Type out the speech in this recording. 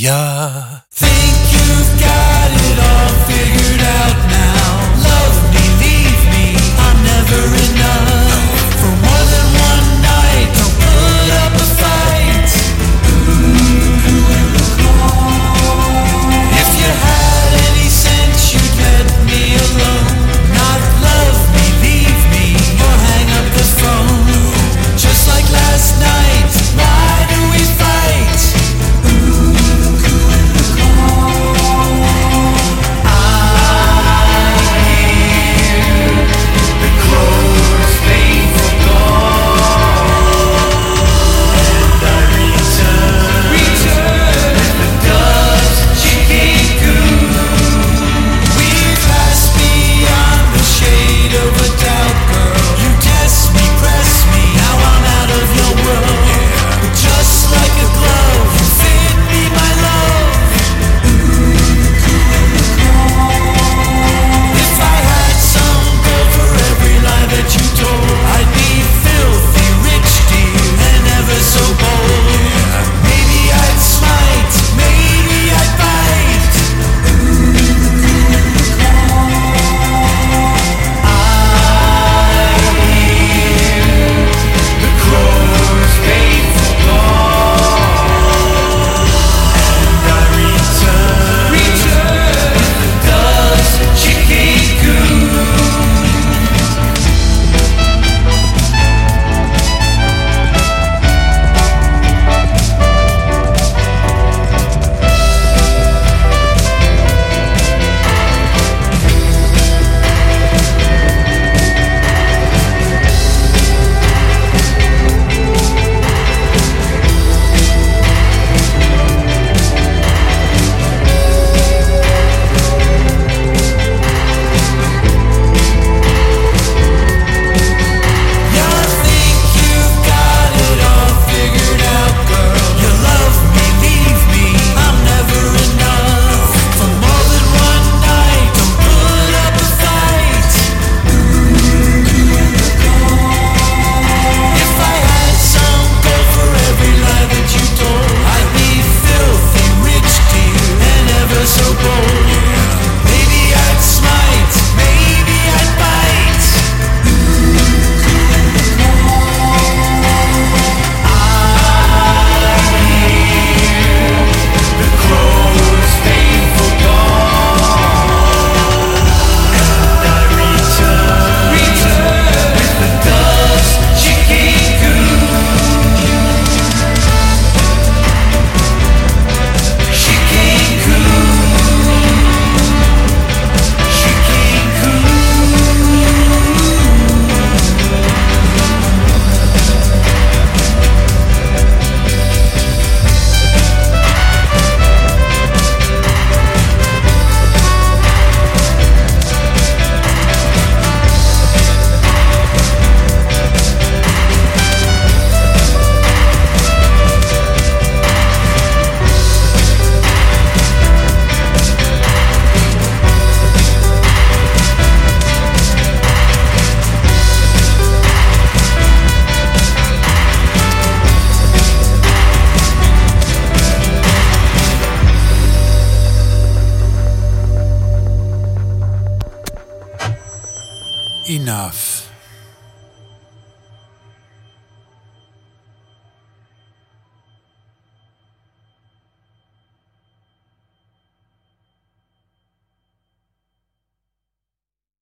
Ja. Think enough.